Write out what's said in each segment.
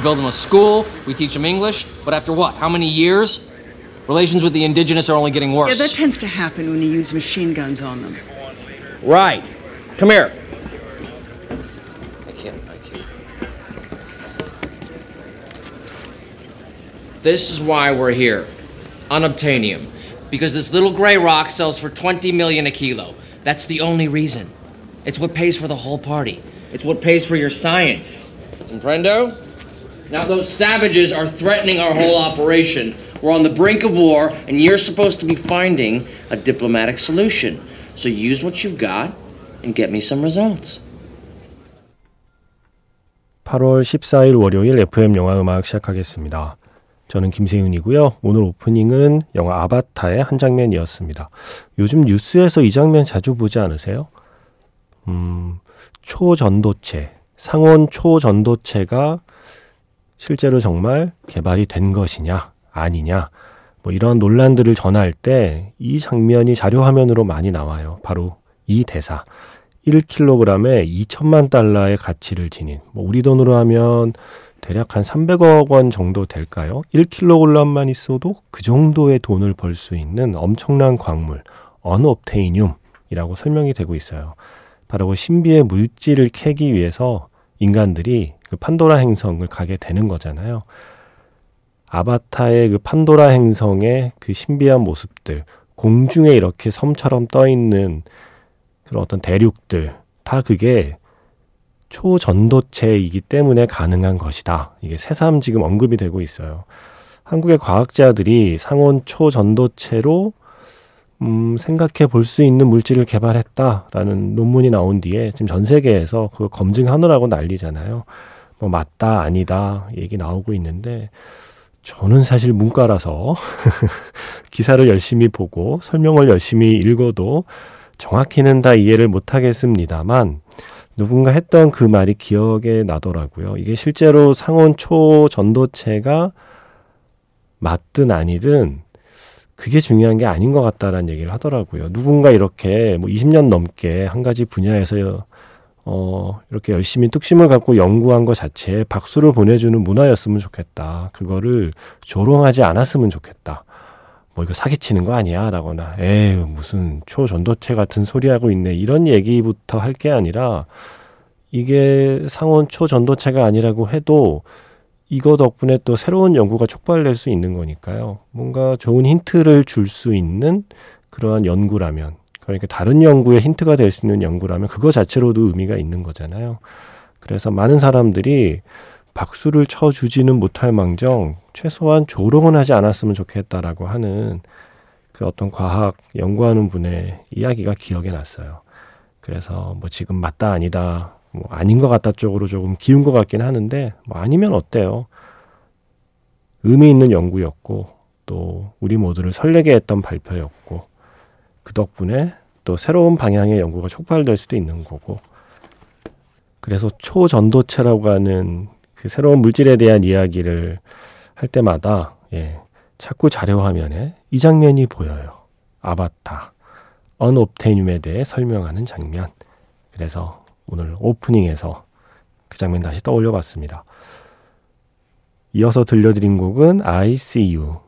We build them a school, we teach them English, but after what? How many years? Relations with the indigenous are only getting worse. Yeah, that tends to happen when you use machine guns on them. Right. Come here. I can't, I can't. This is why we're here. Unobtainium. Because this little gray rock sells for 20 million a kilo. That's the only reason. It's what pays for the whole party. It's what pays for your science. Comprendo? Now, those savages are threatening our whole operation. We're on the brink of war, and you're supposed to be finding a diplomatic solution. So use what you've got and get me some results. 8월 14일 월요일 FM 영화 음악 시작하겠습니다. 저는 김세윤이고요. 오늘 오프닝은 영화 아바타의 한 장면이었습니다. 요즘 뉴스에서 이 장면 자주 보지 않으세요? 음, 초전도체, 상온 초전도체가 실제로 정말 개발이 된 것이냐, 아니냐, 뭐 이런 논란들을 전할 때 이 장면이 자료 화면으로 많이 나와요. 바로 이 대사. 1kg에 2천만 달러의 가치를 지닌, 뭐 우리 돈으로 하면 대략 한 300억 원 정도 될까요? 1kg만 있어도 그 정도의 돈을 벌 수 있는 엄청난 광물, 언옵테이늄이라고 설명이 되고 있어요. 바로 그 신비의 물질을 캐기 위해서 인간들이 그 판도라 행성을 가게 되는 거잖아요. 아바타의 그 판도라 행성의 그 신비한 모습들, 공중에 이렇게 섬처럼 떠 있는 그런 어떤 대륙들, 다 그게 초전도체이기 때문에 가능한 것이다. 이게 새삼 지금 언급이 되고 있어요. 한국의 과학자들이 상온 초전도체로 음, 생각해 볼 수 있는 물질을 개발했다라는 논문이 나온 뒤에 지금 전 세계에서 그거 검증하느라고 난리잖아요. 뭐 맞다, 아니다 얘기 나오고 있는데 저는 사실 문과라서 기사를 열심히 보고 설명을 열심히 읽어도 정확히는 다 이해를 못 하겠습니다만 누군가 했던 그 말이 기억에 나더라고요. 이게 실제로 상온 초전도체가 맞든 아니든 그게 중요한 게 아닌 것 같다라는 얘기를 하더라고요. 누군가 이렇게 뭐 20년 넘게 한 가지 분야에서 어, 이렇게 열심히 뚝심을 갖고 연구한 것 자체에 박수를 보내주는 문화였으면 좋겠다. 그거를 조롱하지 않았으면 좋겠다. 뭐 이거 사기치는 거 아니야? 라거나, 에휴, 무슨 초전도체 같은 소리 하고 있네. 이런 얘기부터 할 게 아니라, 이게 상온 초전도체가 아니라고 해도, 이거 덕분에 또 새로운 연구가 촉발될 수 있는 거니까요. 뭔가 좋은 힌트를 줄 수 있는 그러한 연구라면, 그러니까 다른 연구에 힌트가 될 수 있는 연구라면 그거 자체로도 의미가 있는 거잖아요. 그래서 많은 사람들이 박수를 쳐주지는 못할 망정 최소한 조롱은 하지 않았으면 좋겠다라고 하는 그 어떤 과학 연구하는 분의 이야기가 기억에 났어요. 그래서 뭐 지금 맞다 아니다 뭐 아닌 것 같다 쪽으로 조금 기운 것 같긴 하는데 뭐 아니면 어때요? 의미 있는 연구였고 또 우리 모두를 설레게 했던 발표였고 그 덕분에 또 새로운 방향의 연구가 촉발될 수도 있는 거고 그래서 초전도체라고 하는 그 새로운 물질에 대한 이야기를 할 때마다 예, 자꾸 자료 화면에 이 장면이 보여요. 아바타, 언옵테늄에 대해 설명하는 장면. 그래서 오늘 오프닝에서 그 장면 다시 떠올려 봤습니다. 이어서 들려드린 곡은 I See You,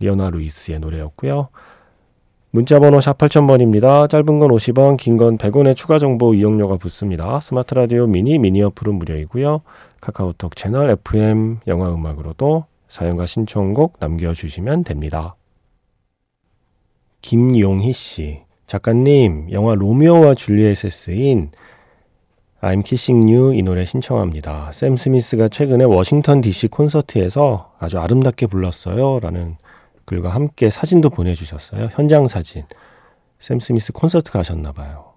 리오나 루이스의 노래였고요. 문자번호 샵 8000번입니다. 짧은 건 50원, 긴 건 100원의 추가 정보 이용료가 붙습니다. 스마트 라디오 미니, 미니 어플은 무료이고요. 카카오톡 채널 FM 영화 음악으로도 사연과 신청곡 남겨주시면 됩니다. 김용희 씨. 작가님, 영화 로미오와 줄리엣에 쓰인 I'm Kissing You 이 노래 신청합니다. 샘 스미스가 최근에 워싱턴 DC 콘서트에서 아주 아름답게 불렀어요. 라는 글과 함께 사진도 보내주셨어요. 현장 사진. 샘 스미스 콘서트 가셨나 봐요.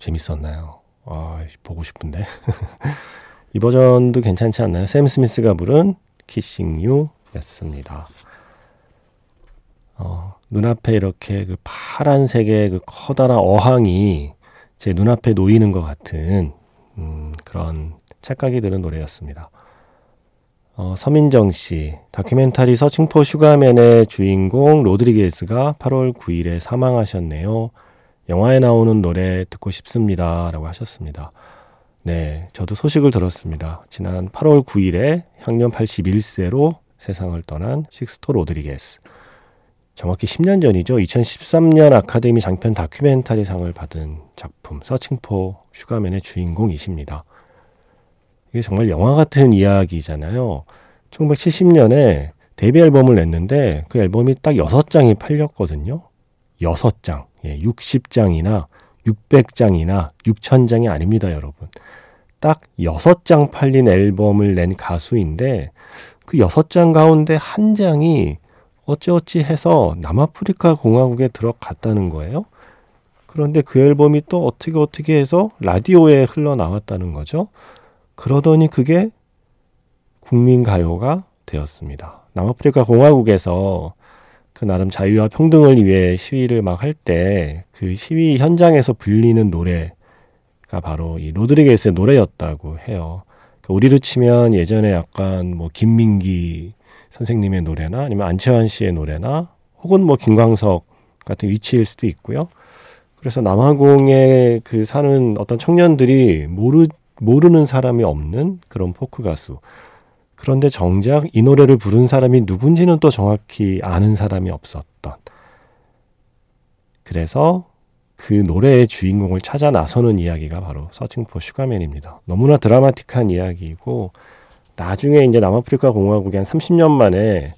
재밌었나요? 아, 보고 싶은데. 이 버전도 괜찮지 않나요? 샘 스미스가 부른 Kissing You였습니다. 어, 눈앞에 이렇게 그 파란색의 그 커다란 어항이 제 눈앞에 놓이는 것 같은 음, 그런 착각이 드는 노래였습니다. 어, 서민정 씨, 다큐멘터리 Searching for Sugar Man의 주인공 로드리게스가 8월 9일에 사망하셨네요. 영화에 나오는 노래 듣고 싶습니다. 라고 하셨습니다. 네, 저도 소식을 들었습니다. 지난 8월 9일에 향년 81세로 세상을 떠난 식스토 로드리게스. 정확히 10년 전이죠. 2013년 아카데미 장편 다큐멘터리 상을 받은 작품 서칭포 슈가맨의 주인공이십니다. 이게 정말 영화 같은 이야기잖아요. 1970년에 데뷔 앨범을 냈는데 그 앨범이 딱 6장이 팔렸거든요. 6장. 예, 60장이나 600장이나 6000장이 아닙니다, 여러분. 딱 6장 팔린 앨범을 낸 가수인데 그 6장 가운데 한 장이 어찌어찌 해서 남아프리카 공화국에 들어갔다는 거예요. 그런데 그 앨범이 또 어떻게 어떻게 해서 라디오에 흘러나왔다는 거죠. 그러더니 그게 국민가요가 되었습니다. 남아프리카 공화국에서 그 나름 자유와 평등을 위해 시위를 막 할 때 그 시위 현장에서 불리는 노래가 바로 이 로드리게스의 노래였다고 해요. 그 우리로 치면 예전에 약간 뭐 김민기 선생님의 노래나 아니면 안치환 씨의 노래나 혹은 뭐 김광석 같은 위치일 수도 있고요. 그래서 남아공에 그 사는 어떤 청년들이 모르 모르는 사람이 없는 그런 포크 가수. 그런데 정작 이 노래를 부른 사람이 누군지는 또 정확히 아는 사람이 없었던. 그래서 그 노래의 주인공을 찾아 나서는 이야기가 바로 Searching for Sugar Man입니다. 너무나 드라마틱한 이야기이고 나중에 이제 남아프리카 공화국이 한 30년 만에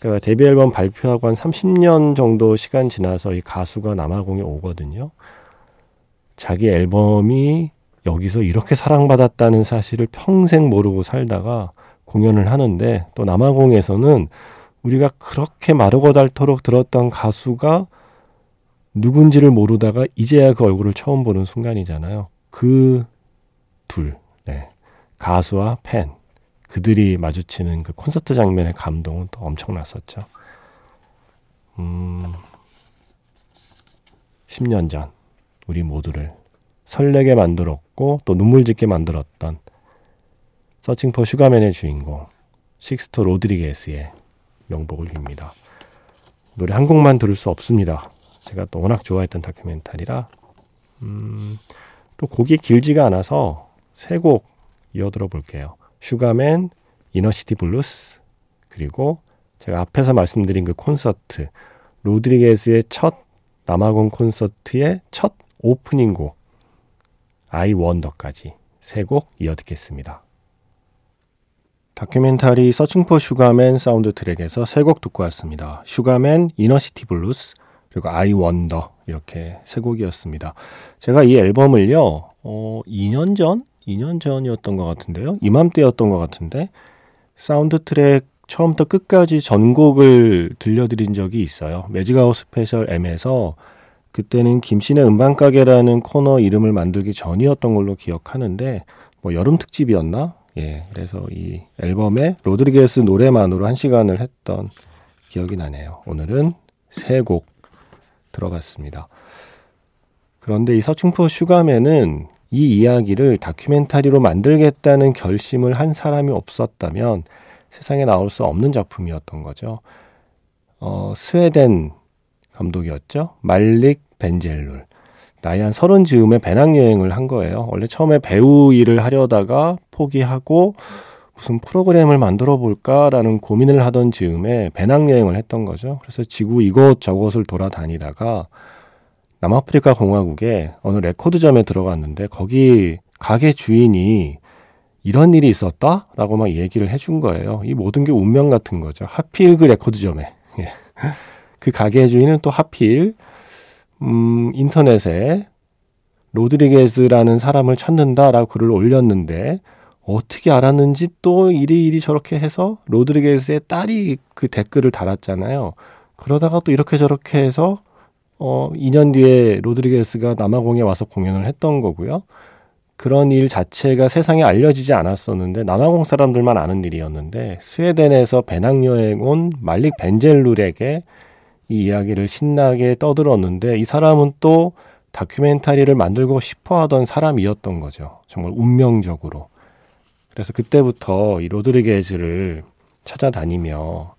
그러니까 데뷔 앨범 발표하고 한 30년 정도 시간 지나서 이 가수가 남아공에 오거든요. 자기 앨범이 여기서 이렇게 사랑받았다는 사실을 평생 모르고 살다가 공연을 하는데 또 남아공에서는 우리가 그렇게 마르고 닳도록 들었던 가수가 누군지를 모르다가 이제야 그 얼굴을 처음 보는 순간이잖아요. 그 둘, 네. 가수와 팬, 그들이 마주치는 그 콘서트 장면의 감동은 또 엄청났었죠. 음, 10년 전, 우리 모두를 설레게 만들었고 또 눈물 짓게 만들었던 Searching for Sugar Man의 주인공 식스토 로드리게스의 명복을 빕니다. 노래 한 곡만 들을 수 없습니다. 제가 또 워낙 좋아했던 다큐멘터리라 음, 또 곡이 길지가 않아서 세 곡 이어 들어볼게요. Sugar Man, Inner City Blues 그리고 제가 앞에서 말씀드린 그 콘서트 로드리게스의 첫 남아공 콘서트의 첫 오프닝 곡 I Wonder까지 세 곡 이어 듣겠습니다. 다큐멘터리 Searching for Sugar Man 사운드 트랙에서 세 곡 듣고 왔습니다. Sugar Man, Inner City Blues, 그리고 I Wonder 이렇게 세 곡이었습니다. 제가 이 앨범을요, 어, 2년 전? 2년 전이었던 것 같은데요. 이맘때였던 것 같은데 사운드 트랙 처음부터 끝까지 전곡을 들려드린 적이 있어요. Magic Hour Special M에서 그때는 김신의 음반가게라는 코너 이름을 만들기 전이었던 걸로 기억하는데 뭐 여름 특집이었나? 예, 그래서 이 앨범에 로드리게스 노래만으로 한 시간을 했던 기억이 나네요. 오늘은 세 곡 들어갔습니다. 그런데 이 서충포 슈가맨은 이 이야기를 다큐멘터리로 만들겠다는 결심을 한 사람이 없었다면 세상에 나올 수 없는 작품이었던 거죠. 어, 스웨덴 감독이었죠. 말릭 벤젤룰. 나이 한 서른 즈음에 배낭여행을 한 거예요. 원래 처음에 배우 일을 하려다가 포기하고 무슨 프로그램을 만들어 볼까라는 고민을 하던 즈음에 배낭여행을 했던 거죠. 그래서 지구 이곳저곳을 돌아다니다가 남아프리카 공화국에 어느 레코드점에 들어갔는데 거기 가게 주인이 이런 일이 있었다? 라고 막 얘기를 해준 거예요. 이 모든 게 운명 같은 거죠. 하필 그 레코드점에. 예. 그 가게 주인은 또 하필 음, 인터넷에 로드리게즈라는 사람을 찾는다라고 글을 올렸는데 어떻게 알았는지 또 이리이리 저렇게 해서 로드리게즈의 딸이 그 댓글을 달았잖아요. 그러다가 또 이렇게 저렇게 해서 어 2년 뒤에 로드리게스가 남아공에 와서 공연을 했던 거고요. 그런 일 자체가 세상에 알려지지 않았었는데 남아공 사람들만 아는 일이었는데 스웨덴에서 배낭여행 온 말릭 벤젤룰에게 이 이야기를 신나게 떠들었는데 이 사람은 또 다큐멘터리를 만들고 싶어 하던 사람이었던 거죠. 정말 운명적으로. 그래서 그때부터 이 로드리게즈를 찾아다니며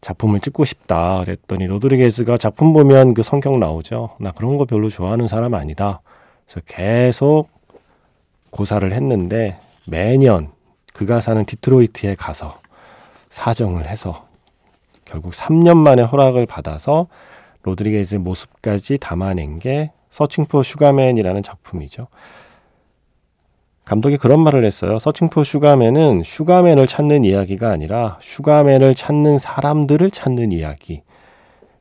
작품을 찍고 싶다 그랬더니 로드리게즈가 작품 보면 그 성격 나오죠. 나 그런 거 별로 좋아하는 사람 아니다. 그래서 계속 고사를 했는데 매년 그가 사는 디트로이트에 가서 사정을 해서 결국 3년 만에 허락을 받아서 로드리게즈의 모습까지 담아낸 게 서칭 포 슈가맨이라는 작품이죠. 감독이 그런 말을 했어요. 서칭 포 슈가맨은 슈가맨을 찾는 이야기가 아니라 슈가맨을 찾는 사람들을 찾는 이야기.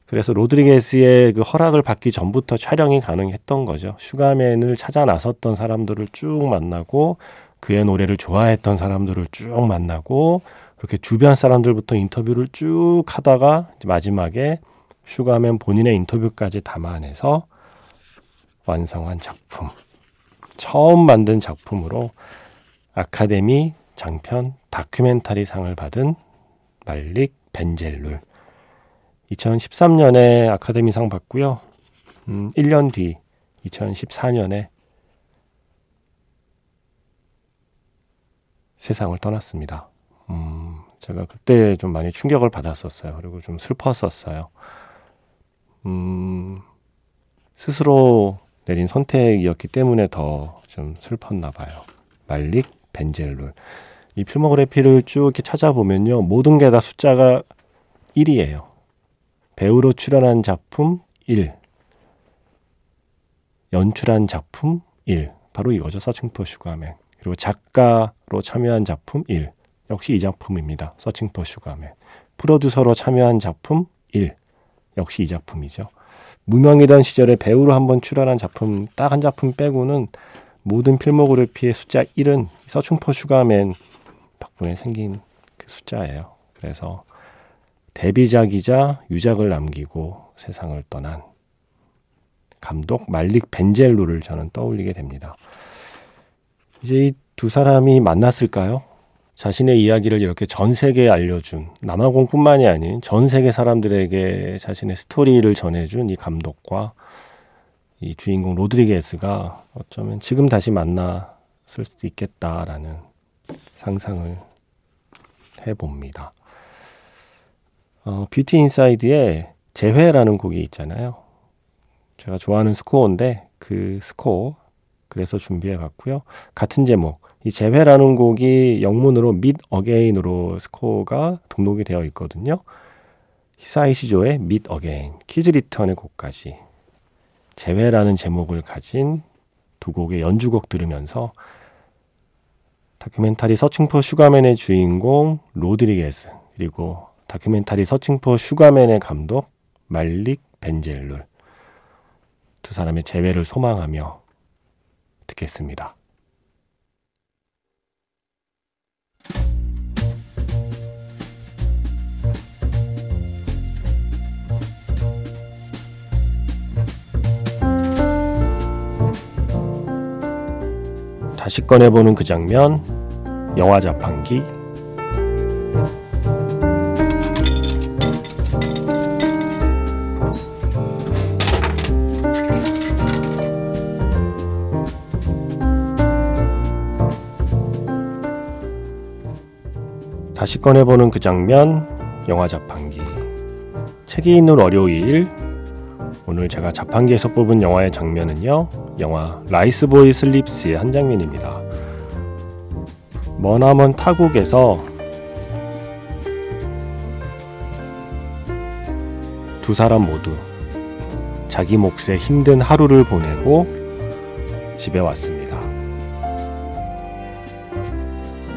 그래서 로드리게스의 그 허락을 받기 전부터 촬영이 가능했던 거죠. 슈가맨을 찾아 나섰던 사람들을 쭉 만나고 그의 노래를 좋아했던 사람들을 쭉 만나고 그렇게 주변 사람들부터 인터뷰를 쭉 하다가 마지막에 슈가맨 본인의 인터뷰까지 담아내서 완성한 작품. 처음 만든 작품으로 아카데미 장편 다큐멘터리 상을 받은 말릭 벤젤룰. 2013년에 아카데미 상 받고요. 음, 1년 뒤 2014년에 세상을 떠났습니다. 음, 제가 그때 좀 많이 충격을 받았었어요. 그리고 좀 슬펐었어요. 음, 스스로 내린 선택이었기 때문에 더 좀 슬펐나 봐요. 말릭 벤젤룰. 이 필모그래피를 쭉 이렇게 찾아보면요. 모든 게 다 숫자가 1이에요. 배우로 출연한 작품 1. 연출한 작품 1. 바로 이거죠. 서칭포 슈가맨. 그리고 작가로 참여한 작품 1. 역시 이 작품입니다. 서칭포 슈가맨. 프로듀서로 참여한 작품 1. 역시 이 작품이죠. 무명이던 시절에 배우로 한번 출연한 작품 딱 한 작품 빼고는 모든 필모그래피의 숫자 1은 서칭포 슈가맨 덕분에 생긴 그 숫자예요. 그래서 데뷔작이자 유작을 남기고 세상을 떠난 감독 말릭 벤젤루를 저는 떠올리게 됩니다. 이제 이 두 사람이 만났을까요? 자신의 이야기를 이렇게 전 세계에 알려준 남아공뿐만이 아닌 전 세계 사람들에게 자신의 스토리를 전해준 이 감독과 이 주인공 로드리게스가 어쩌면 지금 다시 만났을 수도 있겠다라는 상상을 해봅니다. 어, 뷰티 인사이드에 재회라는 곡이 있잖아요. 제가 좋아하는 스코어인데 그 스코어 그래서 준비해 봤고요. 같은 제목 이 재회라는 곡이 영문으로 Meet Again으로 스코어가 등록이 되어 있거든요. 히사이시조의 Meet Again, 키즈 리턴의 곡까지 재회라는 제목을 가진 두 곡의 연주곡 들으면서 다큐멘터리 서칭포 슈가맨의 주인공 로드리게스 그리고 다큐멘터리 서칭포 슈가맨의 감독 말릭 벤젤룰 두 사람의 재회를 소망하며 듣겠습니다. 다시 꺼내보는 그 장면, 영화 자판기. 다시 꺼내보는 그 장면, 영화 자판기. 책이 있는 월요일, 오늘 제가 자판기에서 뽑은 영화의 장면은요, 영화 라이스보이 슬립스의 한 장면입니다. 머나먼 타국에서 두 사람 모두 자기 몫의 힘든 하루를 보내고 집에 왔습니다.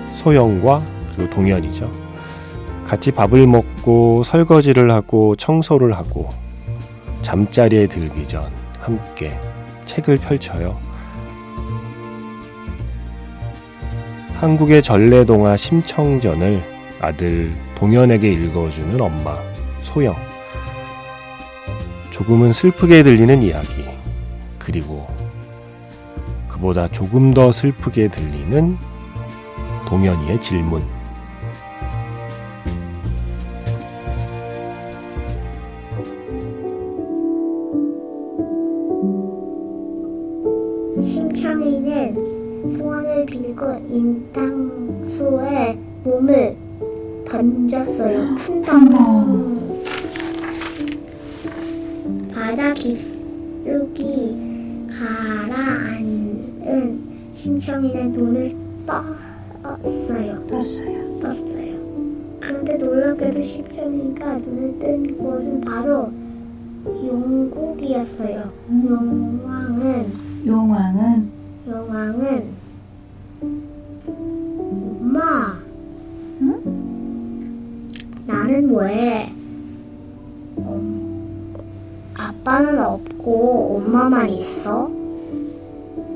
소영과 그리고 동현이죠. 같이 밥을 먹고 설거지를 하고 청소를 하고 잠자리에 들기 전 함께 책을 펼쳐요. 한국의 전래동화 심청전을 아들 동현에게 읽어주는 엄마 소영. 조금은 슬프게 들리는 이야기. 그리고 그보다 조금 더 슬프게 들리는 동현이의 질문. 몸을 던졌어요. 푼덩. 바다 깊숙이 가라앉은 심청이는 눈을 떴어요. 떴어요. 떴어요. 그런데 놀랍게도 심청이가 눈을 뜬 곳은 바로 영국이었어요. 용왕은 용왕은 용왕은 나는 왜 어, 아빠는 없고 엄마만 있어?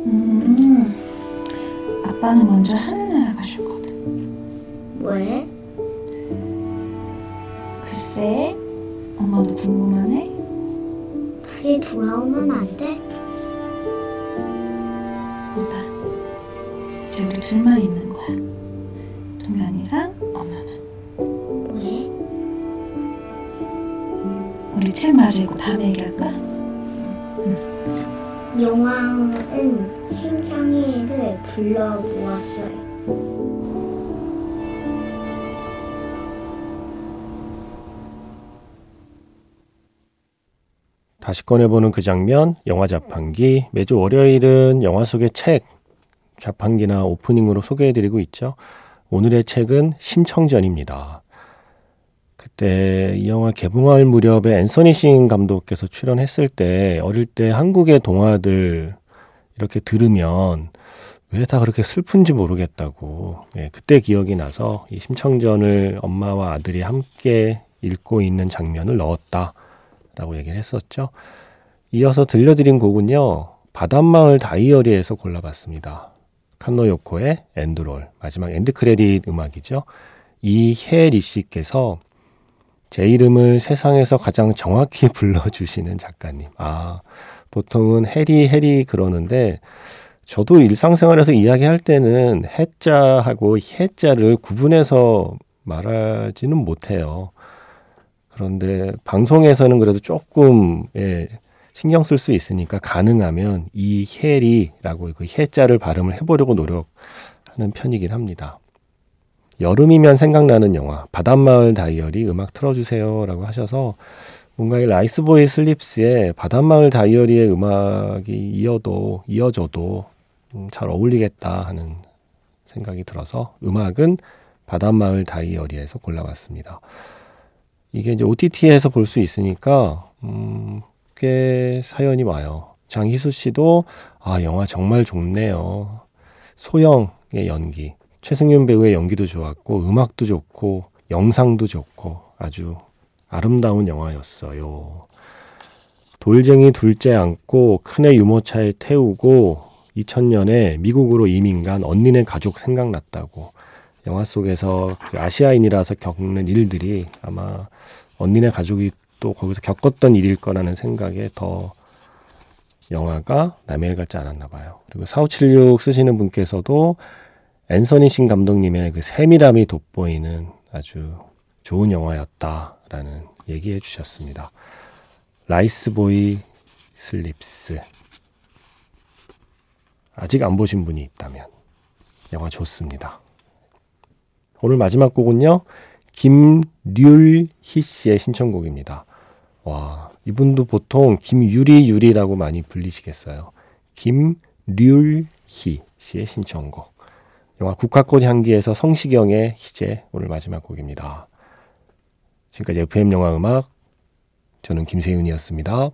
음, 아빠는 먼저 하늘나라 가셨거든. 왜? 글쎄, 엄마도 궁금하네. 다시 돌아오면 안 돼? 보다. 이제 우리 둘만 있는 책 마저 고 다음에 얘기할까? 용왕은 심청이를 불러 모았어요. 다시 꺼내보는 그 장면, 영화 자판기. 매주 월요일은 영화 속의 책, 자판기나 오프닝으로 소개해드리고 있죠. 오늘의 책은 심청전입니다. 그때 이 영화 개봉할 무렵에 앤서니 심 감독께서 출연했을 때 어릴 때 한국의 동화들 이렇게 들으면 왜 다 그렇게 슬픈지 모르겠다고 예, 그때 기억이 나서 이 심청전을 엄마와 아들이 함께 읽고 있는 장면을 넣었다라고 얘기를 했었죠. 이어서 들려드린 곡은요 바닷마을 다이어리에서 골라봤습니다. 칸노 요코의 end roll 마지막 end credit 음악이죠. 이혜리 씨께서 제 이름을 세상에서 가장 정확히 불러주시는 작가님. 아, 보통은 해리, 해리 그러는데, 저도 일상생활에서 이야기할 때는 해자하고 해자를 구분해서 말하지는 못해요. 그런데 방송에서는 그래도 조금, 예, 신경 쓸 수 있으니까 가능하면 이 해리라고 그 해자를 발음을 해보려고 노력하는 편이긴 합니다. 여름이면 생각나는 영화 바닷마을 다이어리 음악 틀어주세요라고 하셔서 뭔가 이 라이스보이 슬립스의 바닷마을 다이어리의 음악이 이어도 이어져도 음, 잘 어울리겠다 하는 생각이 들어서 음악은 바닷마을 다이어리에서 골라봤습니다. 이게 이제 OTT에서 볼 수 있으니까 음, 꽤 사연이 와요. 장희수 씨도 아 영화 정말 좋네요. 소영의 연기 최승윤 배우의 연기도 좋았고 음악도 좋고 영상도 좋고 아주 아름다운 영화였어요. 돌쟁이 둘째 안고 큰애 유모차에 태우고 2000년에 미국으로 이민 간 언니네 가족 생각났다고 영화 속에서 그 아시아인이라서 겪는 일들이 아마 언니네 가족이 또 거기서 겪었던 일일 거라는 생각에 더 영화가 남의 일 같지 않았나 봐요. 그리고 4576 쓰시는 분께서도 앤서니 심 감독님의 그 세밀함이 돋보이는 아주 좋은 영화였다라는 얘기해 주셨습니다. 라이스보이 슬립스. 아직 안 보신 분이 있다면 영화 좋습니다. 오늘 마지막 곡은요. 김률희 씨의 신청곡입니다. 와, 이분도 보통 김유리 유리라고 많이 불리시겠어요. 김률희 씨의 신청곡. 영화 국화꽃 향기에서 성시경의 희재 오늘 마지막 곡입니다. 지금까지 FM 영화 음악 저는 김세윤이었습니다.